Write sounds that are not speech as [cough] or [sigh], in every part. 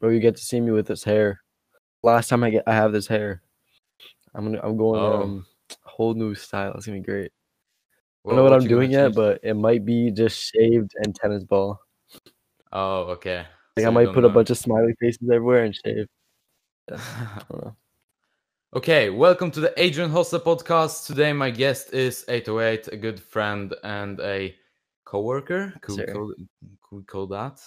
Bro, you get to see me with this hair. Last time I get I have this hair. I'm gonna I'm going Oh. um whole new style. It's gonna be great. I don't know what, I'm doing yet, but it might be just shaved and tennis ball. Oh, okay. Like So I might put a bunch of smiley faces everywhere and shave. I don't know. Okay, welcome to the Adrian Hossler podcast. Today, my guest is 808, a good friend and a co-worker. Could, we call, could we call that?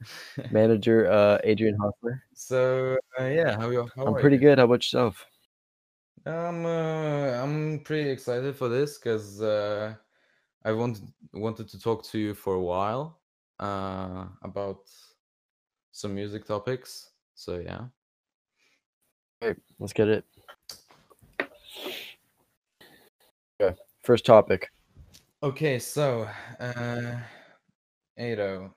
[laughs] Manager uh Adrian Hossler. So uh, yeah, how are you? How I'm pretty you? good. How about yourself? I'm uh, I'm pretty excited for this because uh, I wanted wanted to talk to you for a while uh, about some music topics. So yeah. Alright, let's get it. Okay, first topic. Okay, so uh, Ado,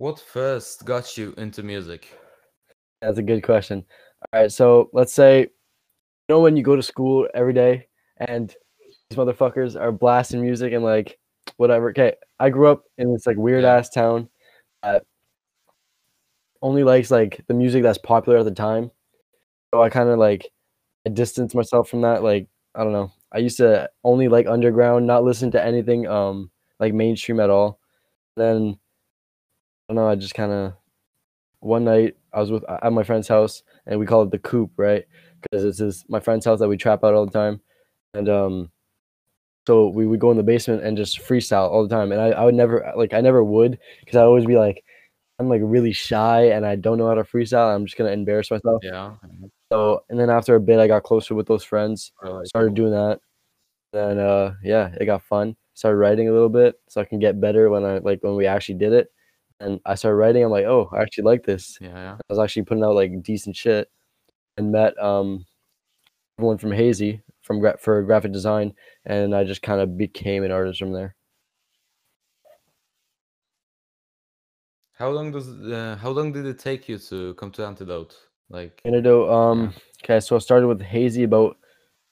what first got you into music? That's a good question. All right, so let's say, you know, when you go to school every day and these motherfuckers are blasting music and like whatever. Okay, I grew up in this like weird ass town that only likes like the music that's popular at the time. So I kind of like I distanced myself from that. Like I don't know. I used to only like underground, not listen to anything um like mainstream at all. Then don't know. I just kind of one night I was with at my friend's house and we call it the coop, right? Because it's this my friend's house that we trap out all the time, and um, so we would go in the basement and just freestyle all the time. And I, I would never like I never would because I always be like I'm like really shy and I don't know how to freestyle. I'm just gonna embarrass myself. Yeah. So and then after a bit, I got closer with those friends, I like started doing that. Then uh, yeah, it got fun. Started writing a little bit so I can get better when I like when we actually did it. And I started writing. I'm like, oh, I actually like this. Yeah, yeah. I was actually putting out like decent shit, and met um everyone from Hazy from gra- for graphic design, and I just kind of became an artist from there. How long does uh, how long did it take you to come to Antidote? Like, Antidote. Um. Okay, so I started with Hazy about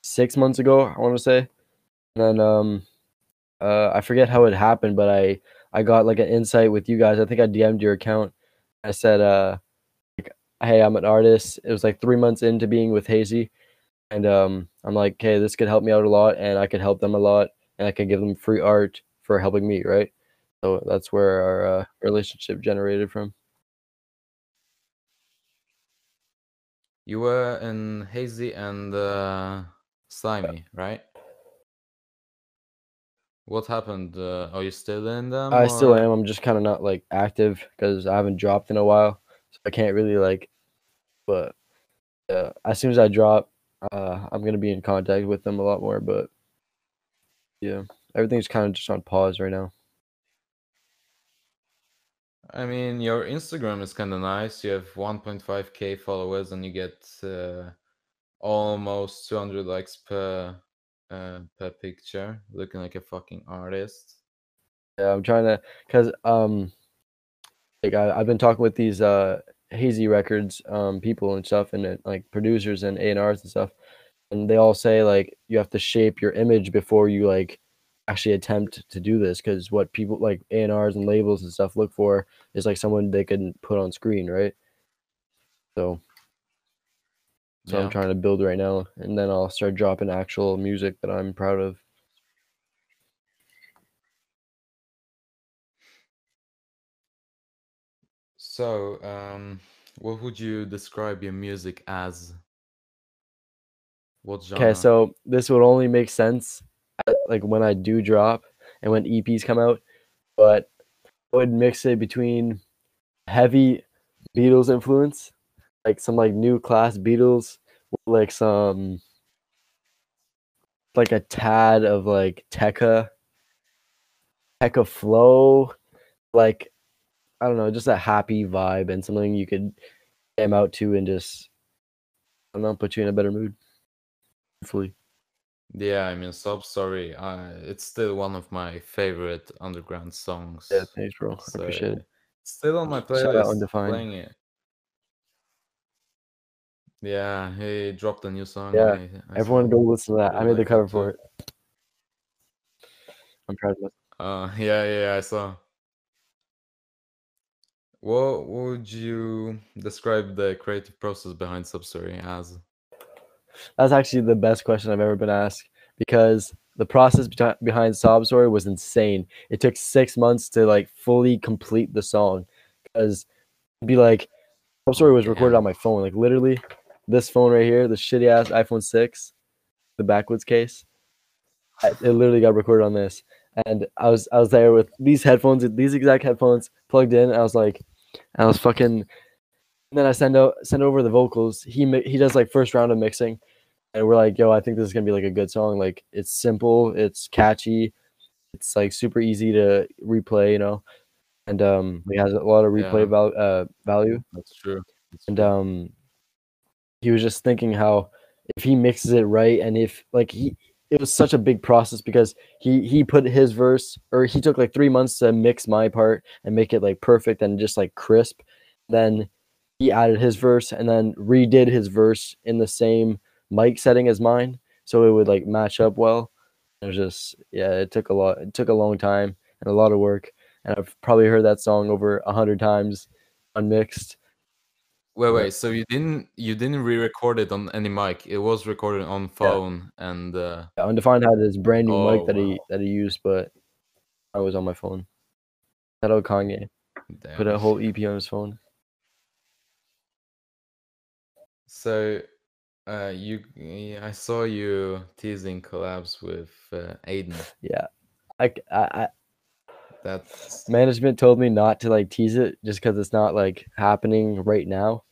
six months ago. I want to say, and then um, uh, I forget how it happened, but I I got like an insight with you guys. I think I DM'd your account. I said, uh, like, hey, I'm an artist. It was like three months into being with Hazy, and um, I'm like, okay, this could help me out a lot, and I could help them a lot, and I could give them free art for helping me, right? So that's where our uh, relationship generated from. you were in Hazy and uh, Slimey, right? What happened? Uh, are you still in them? I still am. I'm just kind of not like active because I haven't dropped in a while, so I can't really like. But uh, as soon as I drop, uh, I'm gonna be in contact with them a lot more. But yeah, everything's kind of just on pause right now. I mean, your Instagram is kind of nice. You have 1.5k followers and you get uh, almost 200 likes per uh, per picture, looking like a fucking artist. Yeah, I'm trying to, cause um, like I, I've been talking with these uh hazy records um people and stuff and uh, like producers and A and R's and stuff, and they all say like you have to shape your image before you like actually attempt to do this, cause what people like A and R's and labels and stuff look for is like someone they can put on screen, right? So, so Yeah. I'm trying to build right now, and then I'll start dropping actual music that I'm proud of. So, um, what would you describe your music as? What genre? Okay, so this would only make sense at, like when I do drop and when EPs come out, but I would mix it between heavy Beatles influence, like some like new class Beatles, with, like some like a tad of like Tekka, Tekka flow, like I don't know, just a happy vibe and something you could jam out to and just I don't know, put you in a better mood. Hopefully. Yeah, I mean, Sob Story. Uh, it's still one of my favorite underground songs. Yeah, thanks, bro. I So, appreciate it. It's still on my Shout out playlist. Undefined. Playing it. Yeah, he dropped a new song. Yeah, I, I Everyone go listen to that. I made the cover that for it. I'm proud of myself. Uh, yeah, yeah, I saw. What would you describe the creative process behind Sob Story as? That's actually the best question I've ever been asked because the process beti- behind Sob Story was insane. It took six months to like fully complete the song because it'd be like Sob Story was recorded Yeah. on my phone, like literally this phone right here, the shitty ass iPhone six, the backwoods case. I- It literally got recorded on this, and I was I was there with these headphones, these exact headphones plugged in. I was like, I was fucking. And then I send out send over the vocals. He he does like first round of mixing, and we're like, yo, I think this is gonna be like a good song. Like it's simple, it's catchy, it's like super easy to replay, you know, and um, it has a lot of replay Yeah. val- uh, value. That's true. That's And um, he was just thinking how if he mixes it right, and if like he, it was such a big process because he he put his verse or he took like three months to mix my part and make it like perfect and just like crisp. Then he added his verse and then redid his verse in the same mic setting as mine, so it would like match up well. It was just yeah, it took a lot. It took a long time and a lot of work, and I've probably heard that song over a hundred times unmixed. Wait, wait. So you didn't you didn't re-record it on any mic? It was recorded on phone, and uh, Yeah, Undefined had this brand new mic Oh, that he that he used, but I was on my phone. Shout out Kanye. Put damn. a whole EP on his phone. So, uh, you I saw you teasing collabs with uh, Aiden. Yeah, I I. That's management told me not to like tease it just because it's not like happening right now,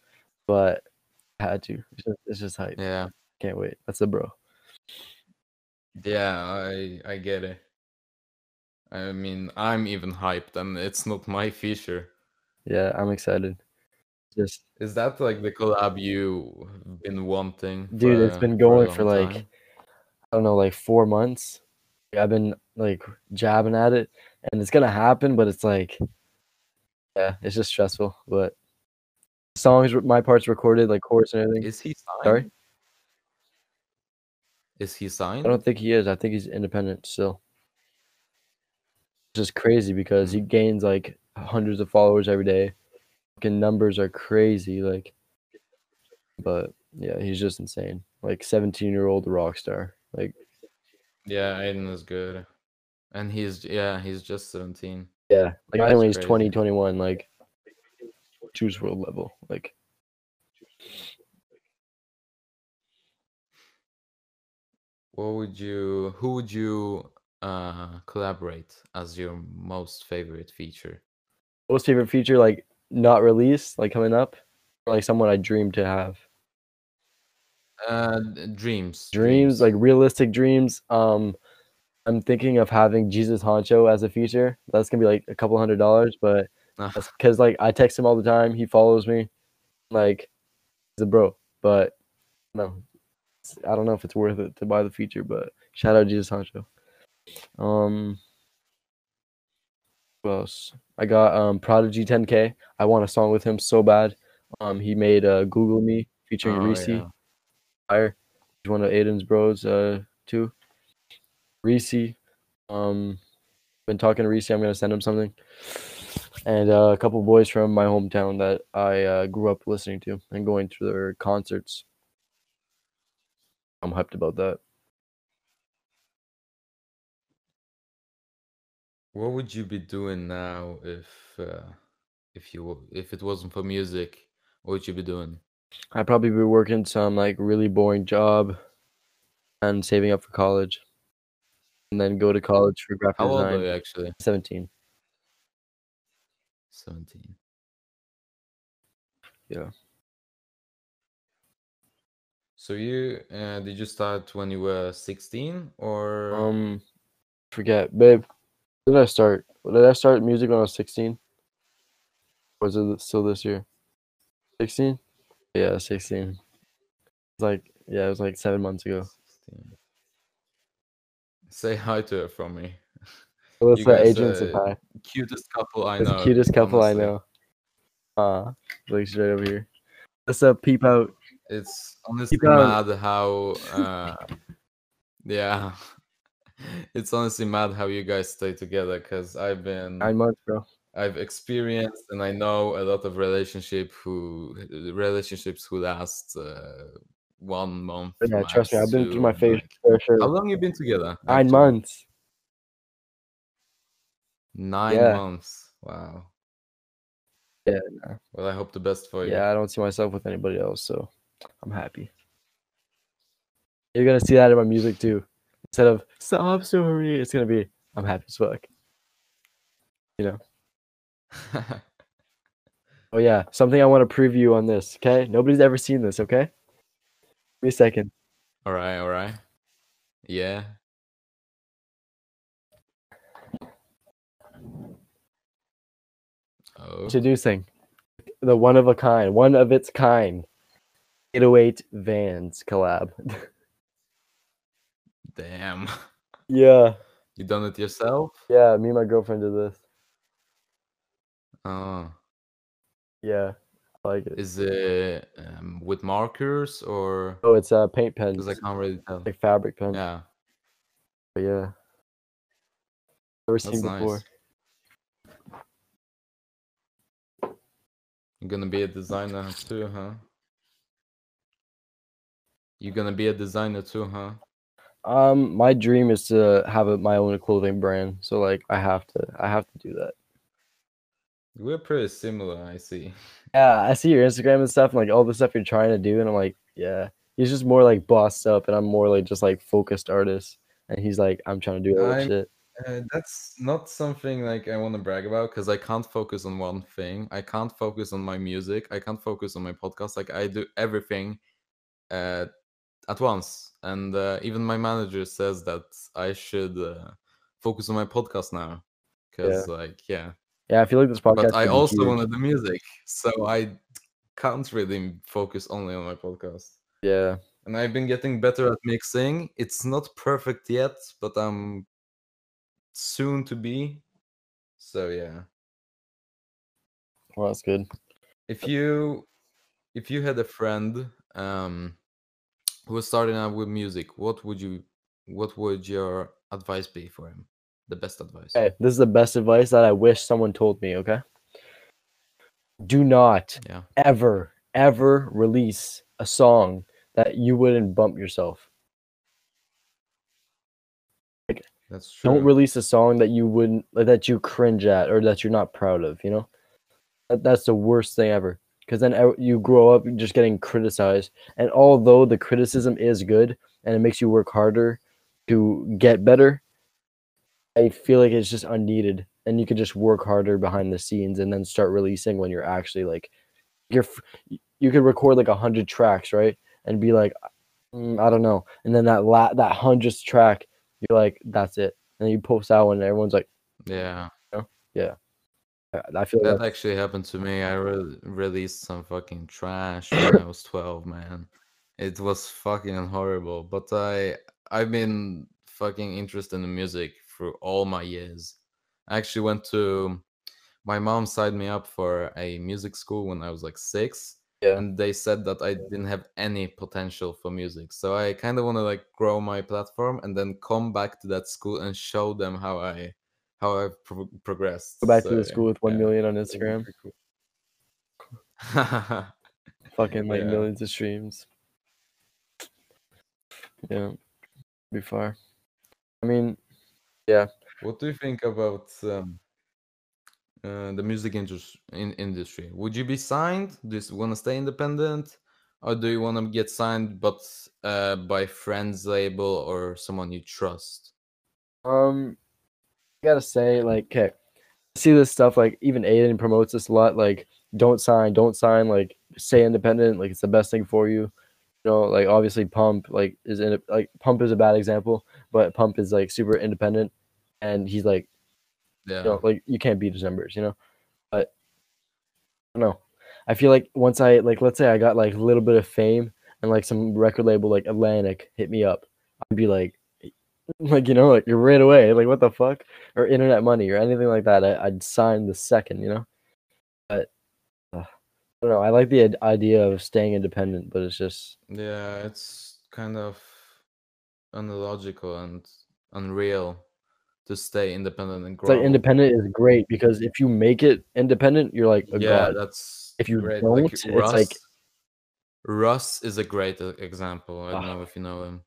but I had to. It's just, it's just hype. yeah, Can't wait. That's a bro. yeah. I I get it. I mean, I'm even hyped, and it's not my feature. Yeah, I'm excited. Just Is that like the collab you've been wanting? dude, it's for- been for a going for long like time? I don't know, like four months. I've been like jabbing at it, and it's gonna happen, but it's like, yeah, it's just stressful. But songs, with my parts recorded, like chorus and everything. Is he signed? Sorry? Is he signed? I don't think he is. I think he's independent still. It's just crazy because he gains like hundreds of followers every day. Fucking numbers are crazy, like. But yeah, he's just insane. Like seventeen year old rock star. Like Yeah, Aiden is good, and he's yeah, he's just 17. yeah, like I think when he's crazy. 20, 21, like Juice WRLD level. Like What would you? Who would you uh collaborate as your most favorite feature? most favorite feature, like not released, like coming up, or like someone I dream to have. Uh, d- dreams. Dreams, like realistic dreams. Um, I'm thinking of having Jesus Honcho as a feature. That's gonna be like a couple hundred dollars, but because like I text him all the time. He follows me, like he's a bro. But no, I don't know if it's worth it to buy the feature. But shout out to Jesus Honcho. Um, who else? I got um Prodigy 10K. I want a song with him so bad. Um, he made uh Google Me featuring oh, Reese. yeah. Fire. He's one of Aiden's bros, uh, too. Reese. Um, been talking to Reese. I'm gonna send him something. And uh, a couple boys from my hometown that I uh, grew up listening to and going to their concerts. I'm hyped about that. What would you be doing now if uh, if you if it wasn't for music? What would you be doing? I'd probably be working some like really boring job and saving up for college, and then go to college for graphic How old are you actually? 17. 17. Yeah. So you uh, did you start when you were 16 or Um, forget, babe. Did I start? Did I start music when I was 16? Was it still this year? 16? Yeah, 16. It's like, yeah, it was like seven months ago. 16? Say hi to her from me. What's the agents of high? Cutest couple I It's know. cutest couple honestly. I know. Uh, like straight over here. What's up, peep out? It's honestly out. mad how uh [laughs] yeah. [laughs] It's honestly mad how you guys stay together because I've been Nine months, bro. I've experienced and I know a lot of relationship who relationships who last uh, one month. Yeah, trust me, I've been through my phase like- for sure. How long you been together? Nine actually? months. Nine Yeah. months. Wow. Yeah, no. Well, I hope the best for you. Yeah, I don't see myself with anybody else, so I'm happy. You're gonna see that in my music too. Instead of sob story, it's gonna be I'm happy as fuck. You know. [laughs] oh yeah, something I want to preview on this. Okay, nobody's ever seen this. Okay, give me a second. all right, all right. Yeah. Introducing the one of a kind, one of its kind, 808 Vans collab. [laughs] damn. yeah, You done it yourself? yeah. Me and my girlfriend did this. Oh, Yeah, I like it. is it um, with markers or? Oh, it's uh paint pens, Because I can't really tell. like fabric pen. Yeah, But yeah, never seen that's before. nice. You're gonna be a designer too, huh? You're gonna be a designer too, huh? Um, my dream is to have a, my own clothing brand. So like, I have to, I have to do that. We're pretty similar, I see. Yeah, I see your Instagram and stuff, and like all the stuff you're trying to do, and I'm like, yeah, he's just more like bossed up, and I'm more like just like focused artist, and he's like, I'm trying to do all that shit. Uh, that's not something like I want to brag about because I can't focus on one thing. I can't focus on my music. I can't focus on my podcast. Like I do everything uh, at once, and uh, even my manager says that I should uh, focus on my podcast now. Because like yeah, Yeah, I feel like this podcast. but I also huge. want to do music, so I can't really focus only on my podcast. Yeah, And I've been getting better at mixing. It's not perfect yet, but I'm soon to be. So yeah. well, that's good. If you if you had a friend um who was starting out with music, what would you what would your advice be for him? The best advice. Okay, this is the best advice that I wish someone told me. Okay, do not Yeah. ever, ever release a song that you wouldn't bump yourself. That's true. Don't release a song that you wouldn't like, that you cringe at or that you're not proud of. You know, that, that's the worst thing ever. Because then you grow up just getting criticized, and although the criticism is good and it makes you work harder to get better, I feel like it's just unneeded, and you could just work harder behind the scenes and then start releasing when you're actually like, you're you could record like a hundred tracks, right, and be like, "Mm, I don't know, and then that la- that hundredth track you're like, that's it. And you post that one, and everyone's like, yeah. Oh, yeah. I feel like That actually happened to me. I re- released some fucking trash when I was 12, man. It was fucking horrible. But I I've been fucking interested in music through all my years. I actually went to my mom signed me up for a music school when I was like six. Yeah. And they said that I didn't have any potential for music. So I kind of want to like grow my platform and then come back to that school and show them how I how I've pro- progressed. go back to the school with one yeah. million on Instagram, cool. [laughs] fucking like Yeah. millions of streams. Yeah, be far. I mean, yeah. what do you think about um, uh, the music in- industry? Would you be signed? Do you want to stay independent, or do you want to get signed but uh, by friends label or someone you trust? um, I gotta say, like, okay, see this stuff like even Aiden promotes this a lot. Like, don't sign, don't sign. Like, stay independent. Like, it's the best thing for you. You know, like obviously Pump like is in like Pump is a bad example, but Pump is like super independent, and he's like Yeah, you know, like you can't beat his numbers, you know. But I don't know. I feel like once I like, let's say I got like a little bit of fame and like some record label like Atlantic hit me up, I'd be like, [laughs] like you know, like you're right away, like what the fuck, or Internet Money or anything like that. I, I'd sign the second, you know. But uh, I don't know. I like the idea of staying independent, but it's just yeah, it's kind of unlogical and unreal to stay independent and grow. like independent is great because if you make it independent, you're like a yeah, god. that's If you great. don't, like it's Russ, like Russ is a great uh, example. I don't Ah. know if you know him.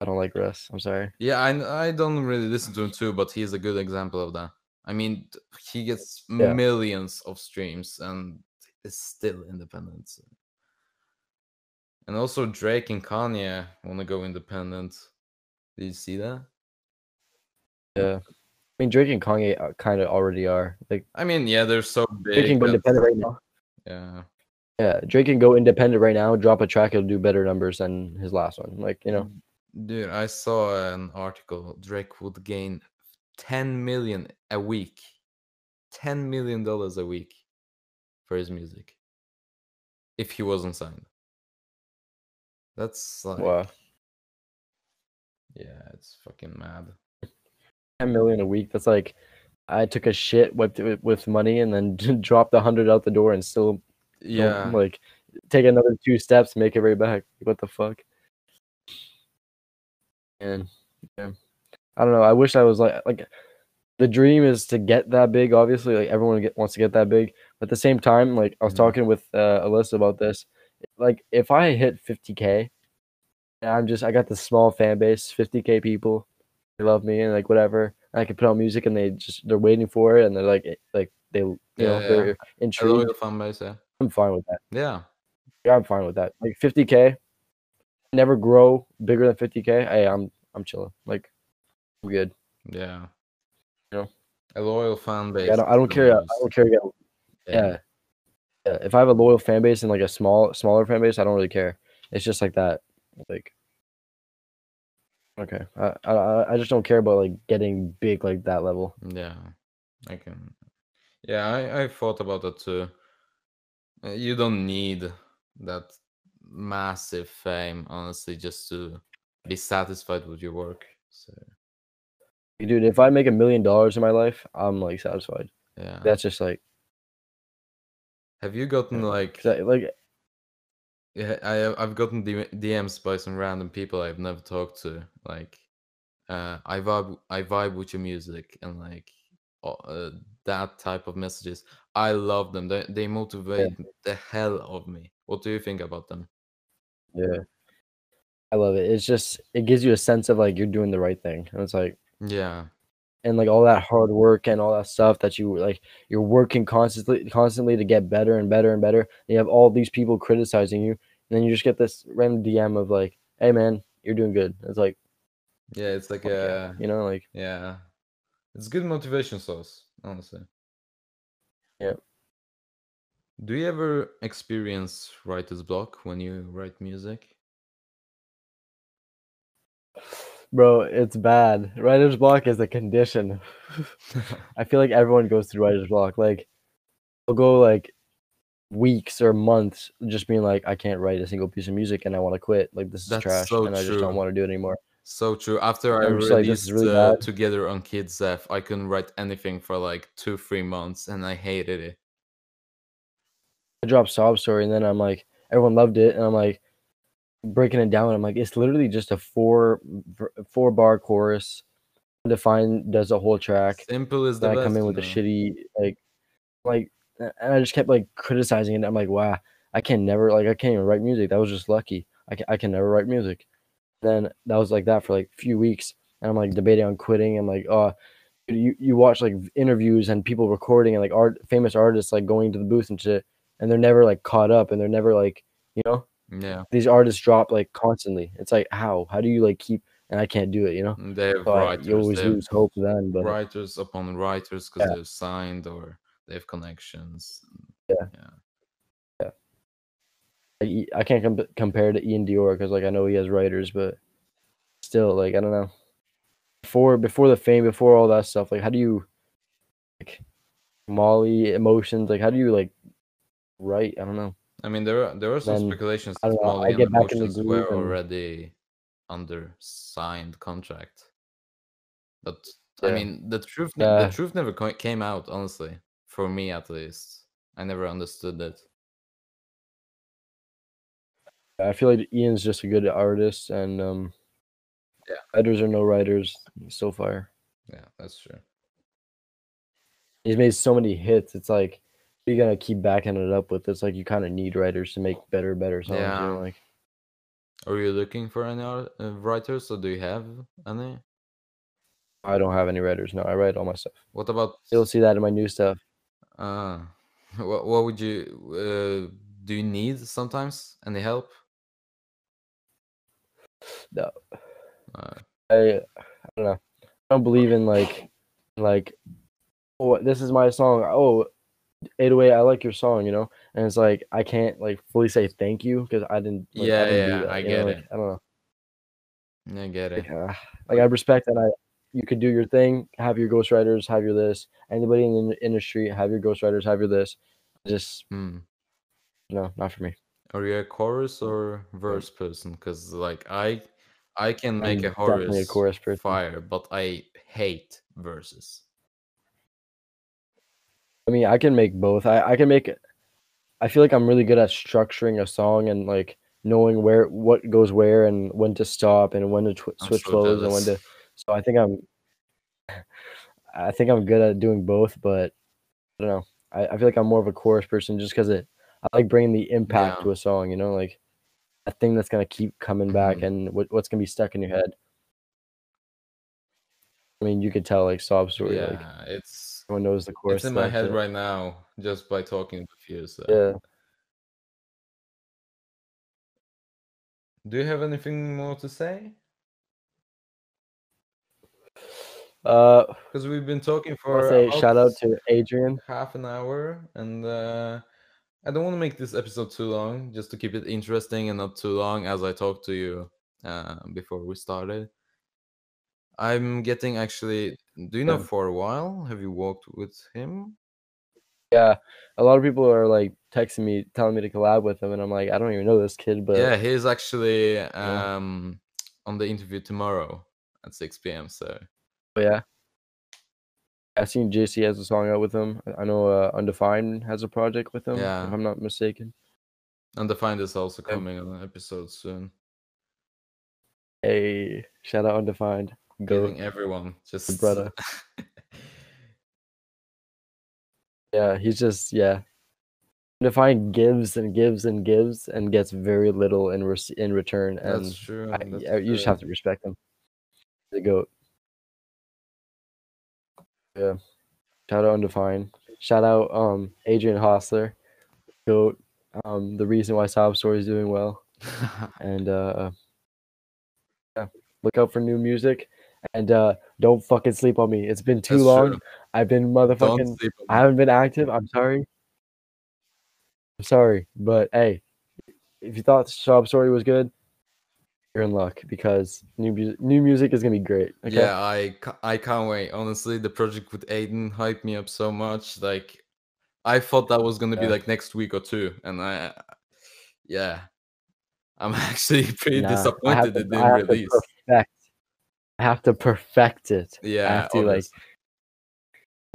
I don't like Russ. I'm sorry. Yeah, I I don't really listen to him too, but he's a good example of that. I mean, he gets Yeah. millions of streams and is still independent. so. And also Drake and Kanye want to go independent. Did you see that? Yeah. I mean, Drake and Kanye uh, kind of already are. Like I mean, yeah, they're so Drake can big. go independent right now. yeah, Yeah, Drake can go independent right now. Drop a track, it'll do better numbers than his last one. Like you know, mm, dude, I saw an article. Drake would gain 10 million a week, 10 million dollars a week for his music if he wasn't signed. That's like, wow, yeah, it's fucking mad. Ten million a week. That's like I took a shit, wiped it with- with money, and then [laughs] dropped a hundred out the door, and still Yeah, like take another two steps, make it right back. What the fuck? And yeah, I don't know. I wish I was like like the dream is to get that big. Obviously, like everyone get, wants to get that big. But at the same time, like I was Mhm. talking with uh, Alyssa about this. Like if I hit 50k, and I'm just I got this small fan base, 50k people, they love me and like whatever. And I can put out music and they just they're waiting for it and they're like like they you know Yeah, yeah. they're a loyal fan base. Yeah, I'm fine with that. yeah, Yeah, I'm fine with that. Like 50k, never grow bigger than 50k. Hey, I'm I'm chilling. Like I'm good. yeah. You know? a loyal fan base. I don't I don't care. I don't care. Yeah. yeah. Yeah. If I have a loyal fan base and like a small smaller fan base, I don't really care. It's just like that. Like okay, I I I just don't care about like getting big like that level. Yeah, I can. Yeah, I I thought about that too. Uh, You don't need that massive fame, honestly, just to be satisfied with your work. So Dude, if I make a million dollars in my life, I'm like satisfied. yeah. That's just like Have you gotten like I- like yeah, I I've gotten DMs by some random people I've never talked to. Like, uh, I vibe I vibe with your music and like uh, that type of messages. I love them. They they motivate the hell of me. What do you think about them? yeah. I love it. It's just it gives you a sense of like you're doing the right thing. And it's like Yeah, and like all that hard work and all that stuff that you like you're working constantly constantly to get better and better and better and you have all these people criticizing you and then you just get this random dm of like hey man you're doing good it's like yeah. It's like fuck yeah, uh, you know like yeah, it's good motivation source, honestly. Yeah. Do you ever experience writer's block when you write music? Bro it's bad writer's block is a condition [laughs] i feel like everyone goes through writer's block like they'll go like weeks or months just being like i can't write a single piece of music and i want to quit like this is That's trash so and i just true. don't want to do it anymore So true. After I I'm just like, this is really uh. Together on Kids F, I couldn't write anything for like two, three months, and I hated it. I dropped Sob Story, and then I'm like, everyone loved it, and I'm like, breaking it down. I'm like, it's literally just a four four bar chorus. Define does a whole track. Simple is the I best. come in you with a shitty like, like, and I just kept like criticizing it. I'm like, wow, I can never like I can't even write music. That was just lucky. I can I can never write music. Then that was like that for like a few weeks, and I'm like debating on quitting. I'm like, oh, you you watch like interviews and people recording and like art famous artists like going to the booth and shit, and they're never like caught up and they're never like you know Yeah, these artists drop like constantly. It's like how how do you like keep and I can't do it. You know, mm, they have so I, writers. you always lose hope then. But writers upon writers because Yeah. they've signed or they have connections. Mm, yeah. yeah. I can't com- compare to iann dior because like I know he has writers, but still like I don't know. Before before the fame, before all that stuff, like how do you like Molly emotions? Like how do you like write? I don't know. I mean, there are there are some Then, speculations I that don't know, Molly I and back in the Emotions were and- already under signed contract. But I mean, the truth Yeah. the truth never co- came out. Honestly, for me at least, I never understood it. I feel like Ian's just a good artist, and um, Yeah. Writers or no writers, so fire. Yeah, that's true. He's made so many hits. It's like you're gonna keep backing it up with. It's like you kind of need writers to make better, better songs. You know, Yeah. like Are you looking for any art- uh, writers, or do you have any? I don't have any writers. No, I write all my stuff. What about? You'll see that in my new stuff. Uh, what what would you uh, do? You need sometimes any help? No. Uh, I I don't know. I don't believe in like like oh this is my song. Oh 808 I like your song, you know? And it's like I can't like fully say thank you because I didn't like, Yeah, I didn't yeah, do that, I you know, get like, it. I don't know. I get it. Like, uh, like I respect that I you could do your thing, have your ghostwriters, have your this. Anybody in the industry, have your ghostwriters, have your this. Just Hmm. no, not for me. Are you a chorus or verse person? Because like I, I can make I'm a chorus, a chorus person. fire, but I hate verses. I mean, I can make both. I, I can make I feel like I'm really good at structuring a song and like knowing where what goes where and when to stop and when to tw- switch so flows and when to. So I think I'm. [laughs] I think I'm good at doing both, but I don't know. I, I feel like I'm more of a chorus person just because it. I like bringing the impact Yeah. to a song. You know, like a thing that's gonna keep coming back Mhm. and what, what's gonna be stuck in your head. I mean, you could tell like sob story. yeah, Like it's everyone knows the chorus. it's in my head it. right now just by talking with you. So. Yeah. Do you have anything more to say? Uh, Because we've been talking for say shout out to Adrian. half an hour, and uh, I don't want to make this episode too long, just to keep it interesting and not too long. As I talked to you uh, before we started, I'm getting actually. Do you know Yeah. for a while? Have you walked with him? Yeah, a lot of people are like texting me, telling me to collab with him, and I'm like, I don't even know this kid, but yeah, he's actually um, on the interview tomorrow at 6 p.m. So but yeah. I've seen JC has a song out with him. I- know uh, Undefined has a project with him, Yeah. if I'm not mistaken. Undefined is also Yeah. coming on an episode soon. Hey, shout out Undefined. Go. Getting everyone just brother. [laughs] Yeah, he's just yeah. Undefined gives and gives and gives and gets very little in re- in return, and That's true. I, that's yeah, you just have to respect him. The goat. Yeah. Shout out Undefined. Shout out um Adrian Hossler. Goat. Um the reason why Sob Story is doing well. [laughs] And uh yeah. Look out for new music. And uh don't fucking sleep on me. It's been too That's long. true. I've been motherfucking I haven't been active. I'm sorry. I'm sorry. But hey, if you thought the Sob Story was good, you're in luck because new music new music is gonna be great. Okay. Yeah, I I can't wait. Honestly, the project with Aiden hyped me up so much. Like, I thought that was gonna be like next week or two, and I, yeah, I'm [laughs] actually pretty Nah, disappointed it didn't release. perfect. I have to perfect it. Yeah, I have to like.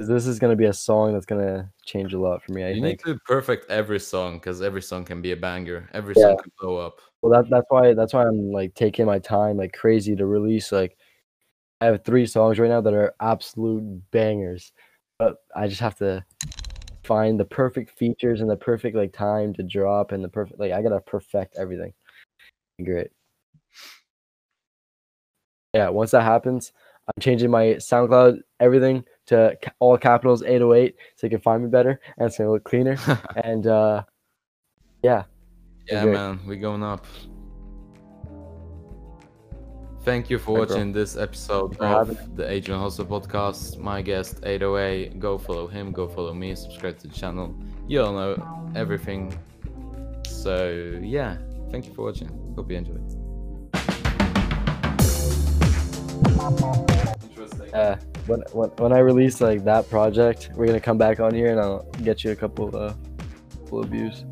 This is gonna be a song that's gonna change a lot for me. I you think. need to perfect every song because every song can be a banger. Every Yeah. song can blow up. Well, that that's why that's why I'm like taking my time like crazy to release. Like, I have three songs right now that are absolute bangers, but I just have to find the perfect features and the perfect like time to drop and the perfect like I gotta perfect everything. Great. Yeah, once that happens, I'm changing my SoundCloud everything to all capitals 808 so you can find me better and it's gonna look cleaner. [laughs] and uh yeah, yeah, man, we going up. Thank you for Hi, bro. watching this episode having of the Adrian Hossler podcast. My guest 808. Go follow him, go follow me, subscribe to the channel. You all know everything. So yeah, thank you for watching. Hope you enjoyed. Interesting. uh when, when when I release like that project, we're gonna come back on here and I'll get you a couple uh couple of views.